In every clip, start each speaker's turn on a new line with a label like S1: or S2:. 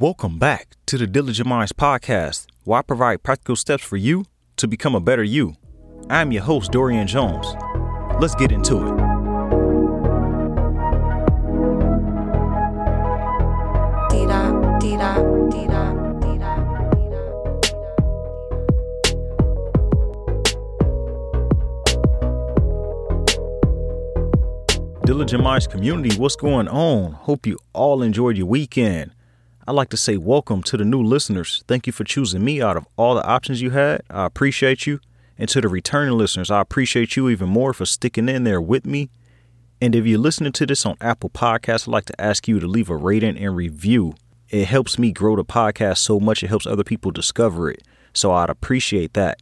S1: Welcome back to the Diligent Minds podcast, where I provide practical steps for you to become a better you. I'm your host, Dorian Jones. Let's get into it. Diligent Minds community, what's going on? Hope you all enjoyed your weekend. I'd like to say welcome to the new listeners. Thank you for choosing me out of all the options you had. I appreciate you. And to the returning listeners, I appreciate you even more for sticking in there with me. And if you're listening to this on Apple Podcasts, I'd like to ask you to leave a rating and review. It helps me grow the podcast so much, it helps other people discover it. So I'd appreciate that.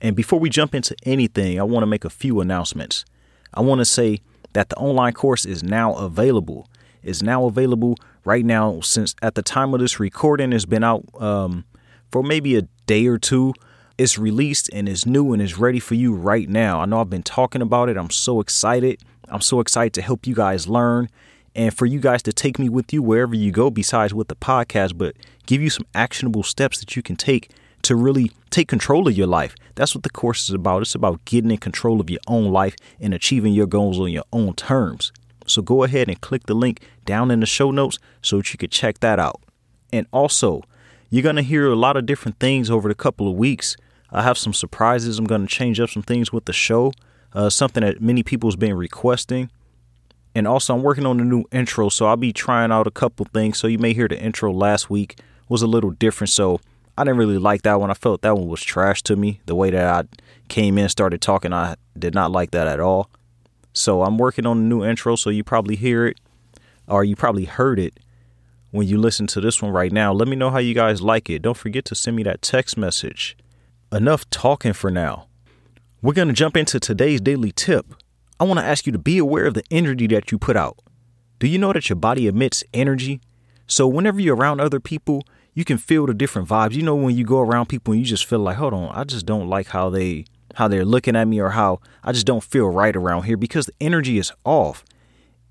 S1: And before we jump into anything, I want to make a few announcements. I want to say that the online course is now available. It's now available right now since at the time of this recording it's been out um, for maybe a day or two. It's released and it's new and it's ready for you right now. I know I've been talking about it. I'm so excited. I'm so excited to help you guys learn and for you guys to take me with you wherever you go besides with the podcast, but give you some actionable steps that you can take to really take control of your life. That's what the course is about. It's about getting in control of your own life and achieving your goals on your own terms. So go ahead and click the link down in the show notes so that you could check that out. And also, you're going to hear a lot of different things over the couple of weeks. I have some surprises. I'm going to change up some things with the show, uh, something that many people have been requesting. And also, I'm working on a new intro, so I'll be trying out a couple things. So you may hear the intro last week was a little different. So I didn't really like that one. I felt that one was trash to me. The way that I came in, started talking, I did not like that at all. So I'm working on a new intro, so you probably hear it or you probably heard it when you listen to this one right now. Let me know how you guys like it. Don't forget to send me that text message. Enough talking for now. We're going to jump into today's daily tip. I want to ask you to be aware of the energy that you put out. Do you know that your body emits energy? So whenever you're around other people, you can feel the different vibes. You know when you go around people and you just feel like, hold on, I just don't like how they how they're looking at me or how I just don't feel right around here because the energy is off.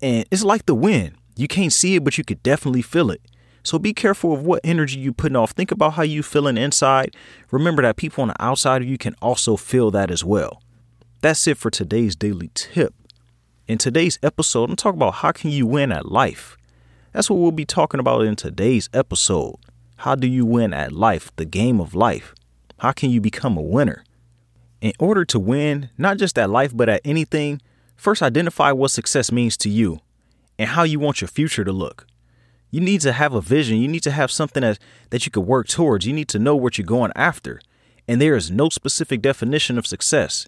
S1: And it's like the wind. You can't see it, but you could definitely feel it. So be careful of what energy you're putting off. Think about how you feeling inside. Remember that people on the outside of you can also feel that as well. That's it for today's daily tip. In today's episode, I'm talking about how can you win at life. That's what we'll be talking about in today's episode. How do you win at life, the game of life? How can you become a winner? In order to win, not just at life, but at anything, first identify what success means to you and how you want your future to look. You need to have a vision. You need to have something that, that you can work towards. You need to know what you're going after. And there is no specific definition of success.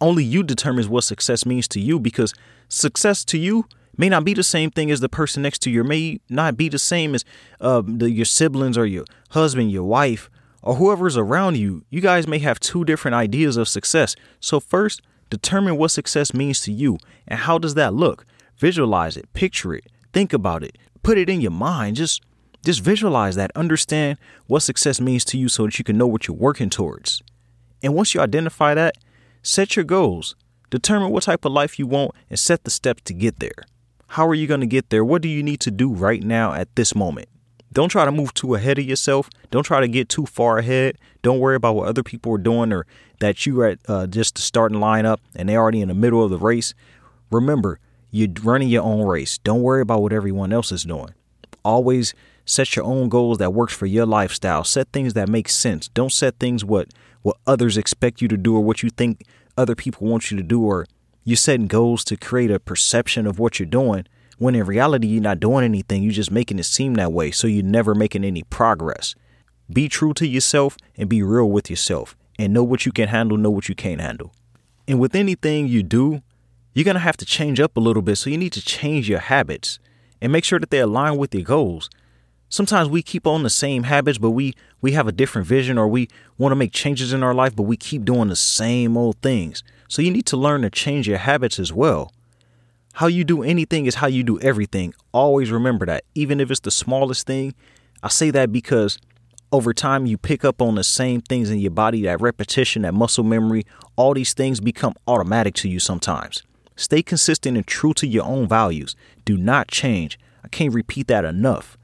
S1: Only you determines what success means to you because success to you may not be the same thing as the person next to you, may not be the same as uh, the, your siblings or your husband, your wife, or whoever's around you, you guys may have two different ideas of success. So, first, determine what success means to you and how does that look? Visualize it, picture it, think about it, put it in your mind. Just just visualize that, understand what success means to you so that you can know what you're working towards. And once you identify that, set your goals. Determine what type of life you want and set the steps to get there. How are you going to get there? What do you need to do right now at this moment? Don't try to move too ahead of yourself. Don't try to get too far ahead. Don't worry about what other people are doing or that you are at uh, just the starting lineup and they're already in the middle of the race. Remember, you're running your own race. Don't worry about what everyone else is doing. Always set your own goals that works for your lifestyle. Set things that make sense. Don't set things what what others expect you to do or what you think other people want you to do or you're setting goals to create a perception of what you're doing when in reality you're not doing anything. You're just making it seem that way. So you're never making any progress. Be true to yourself and be real with yourself and know what you can handle know what you can't handle. And with anything you do you're going to have to change up a little bit. So you need to change your habits and make sure that they align with your goals. Sometimes we keep on the same habits but we we have a different vision or we want to make changes in our life but we keep doing the same old things. So you need to learn to change your habits as well how you do anything is how you do everything. Always remember that, even if it's the smallest thing. I say that because over time you pick up on the same things in your body that repetition, that muscle memory, all these things become automatic to you sometimes. Stay consistent and true to your own values. Do not change. I can't repeat that enough.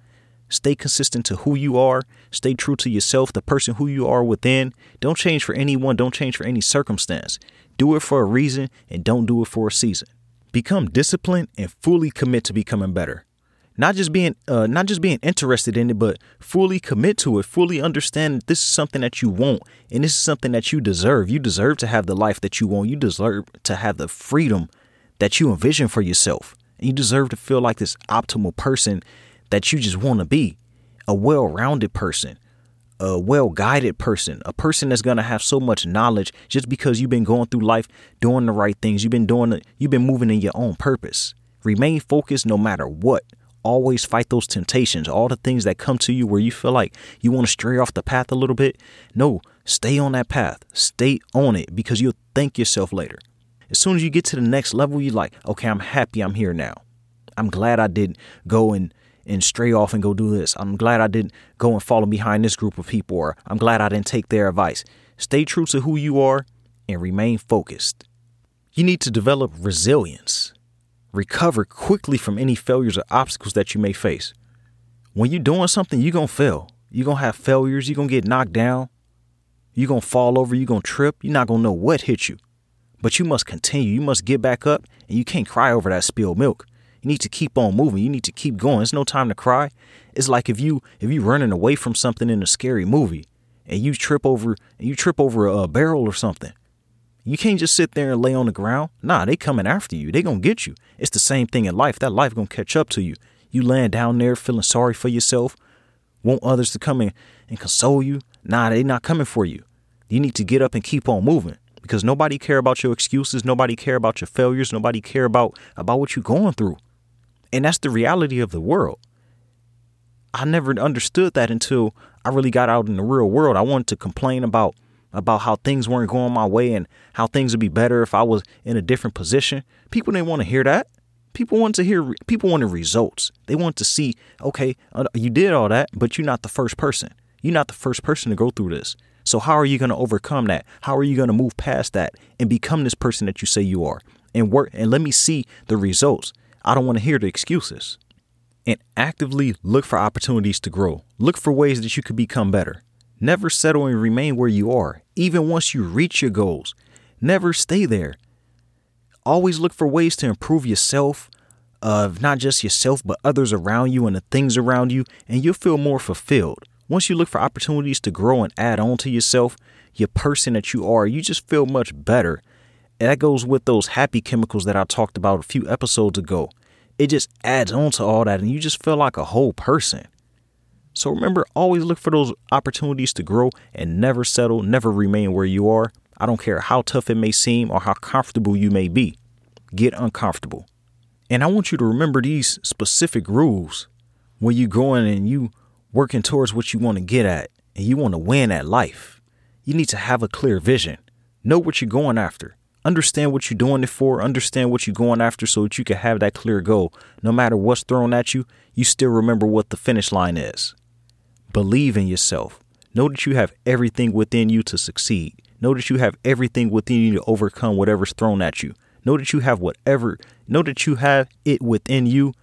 S1: Stay consistent to who you are. Stay true to yourself, the person who you are within. Don't change for anyone. Don't change for any circumstance. Do it for a reason and don't do it for a season. Become disciplined and fully commit to becoming better. Not just being uh, not just being interested in it, but fully commit to it. Fully understand that this is something that you want and this is something that you deserve. You deserve to have the life that you want. You deserve to have the freedom that you envision for yourself. And you deserve to feel like this optimal person that you just want to be a well rounded person, a well guided person, a person that's going to have so much knowledge just because you've been going through life doing the right things. You've been doing it, you've been moving in your own purpose. Remain focused no matter what. Always fight those temptations, all the things that come to you where you feel like you want to stray off the path a little bit. No, stay on that path. Stay on it because you'll thank yourself later. As soon as you get to the next level, you're like, okay, I'm happy I'm here now. I'm glad I didn't go and and stray off and go do this. I'm glad I didn't go and follow behind this group of people, or I'm glad I didn't take their advice. Stay true to who you are and remain focused. You need to develop resilience. Recover quickly from any failures or obstacles that you may face. When you're doing something, you're going to fail. You're going to have failures. You're going to get knocked down. You're going to fall over. You're going to trip. You're not going to know what hit you. But you must continue. You must get back up, and you can't cry over that spilled milk. You need to keep on moving. You need to keep going. It's no time to cry. It's like if you if you running away from something in a scary movie and you trip over and you trip over a barrel or something. You can't just sit there and lay on the ground. Nah, they coming after you. They gonna get you. It's the same thing in life. That life gonna catch up to you. You laying down there feeling sorry for yourself, want others to come in and console you. Nah, they not coming for you. You need to get up and keep on moving because nobody care about your excuses. Nobody care about your failures. Nobody care about about what you're going through. And that's the reality of the world. I never understood that until I really got out in the real world. I wanted to complain about about how things weren't going my way and how things would be better if I was in a different position. People didn't want to hear that. People want to hear people wanted results. They want to see, okay, uh, you did all that, but you're not the first person. You're not the first person to go through this. So how are you going to overcome that? How are you going to move past that and become this person that you say you are? And work and let me see the results. I don't want to hear the excuses. And actively look for opportunities to grow. Look for ways that you could become better. Never settle and remain where you are, even once you reach your goals. Never stay there. Always look for ways to improve yourself, of uh, not just yourself, but others around you and the things around you, and you'll feel more fulfilled. Once you look for opportunities to grow and add on to yourself, your person that you are, you just feel much better and that goes with those happy chemicals that I talked about a few episodes ago. It just adds on to all that, and you just feel like a whole person. So remember, always look for those opportunities to grow and never settle, never remain where you are. I don't care how tough it may seem or how comfortable you may be. Get uncomfortable. And I want you to remember these specific rules when you're going and you working towards what you want to get at and you want to win at life. You need to have a clear vision. Know what you're going after. Understand what you're doing it for, understand what you're going after so that you can have that clear goal. No matter what's thrown at you, you still remember what the finish line is. Believe in yourself. Know that you have everything within you to succeed. Know that you have everything within you to overcome whatever's thrown at you. Know that you have whatever, know that you have it within you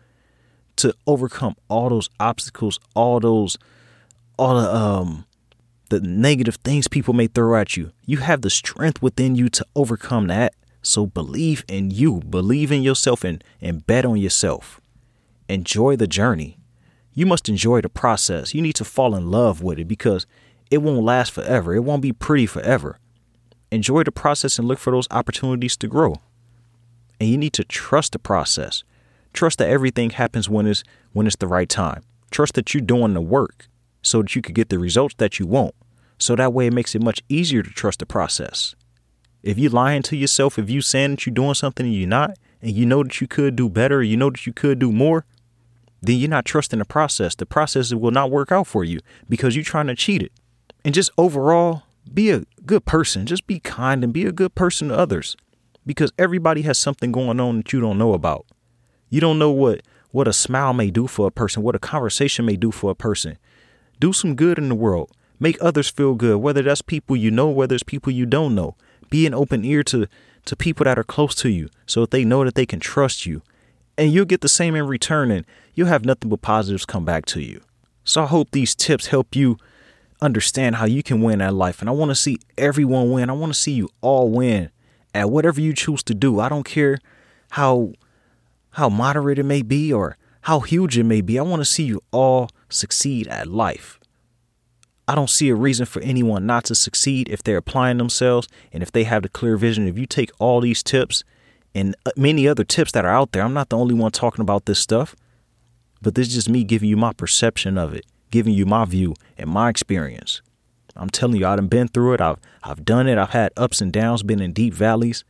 S1: to overcome all those obstacles, all those, all the, um, the negative things people may throw at you. You have the strength within you to overcome that. So believe in you, believe in yourself, and, and bet on yourself. Enjoy the journey. You must enjoy the process. You need to fall in love with it because it won't last forever. It won't be pretty forever. Enjoy the process and look for those opportunities to grow. And you need to trust the process. Trust that everything happens when it's when it's the right time. Trust that you're doing the work so that you could get the results that you want. So that way it makes it much easier to trust the process. If you're lying to yourself, if you saying that you're doing something and you're not, and you know that you could do better, you know that you could do more, then you're not trusting the process. The process will not work out for you because you're trying to cheat it. And just overall, be a good person. Just be kind and be a good person to others because everybody has something going on that you don't know about. You don't know what what a smile may do for a person, what a conversation may do for a person. Do some good in the world. Make others feel good, whether that's people you know, whether it's people you don't know. Be an open ear to, to people that are close to you so that they know that they can trust you. And you'll get the same in return and you'll have nothing but positives come back to you. So I hope these tips help you understand how you can win at life. And I want to see everyone win. I want to see you all win at whatever you choose to do. I don't care how how moderate it may be or how huge it may be. I want to see you all succeed at life. I don't see a reason for anyone not to succeed if they're applying themselves and if they have the clear vision. If you take all these tips and uh, many other tips that are out there, I'm not the only one talking about this stuff, but this is just me giving you my perception of it, giving you my view and my experience. I'm telling you, I've been through it. I've I've done it. I've had ups and downs, been in deep valleys.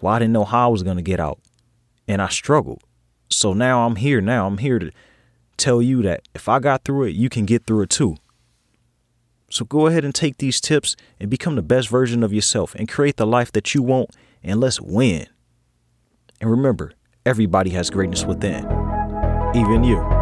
S1: Well, I didn't know how I was gonna get out. And I struggled. So now I'm here. Now I'm here to tell you that if I got through it, you can get through it too. So go ahead and take these tips and become the best version of yourself and create the life that you want and let's win. And remember, everybody has greatness within, even you.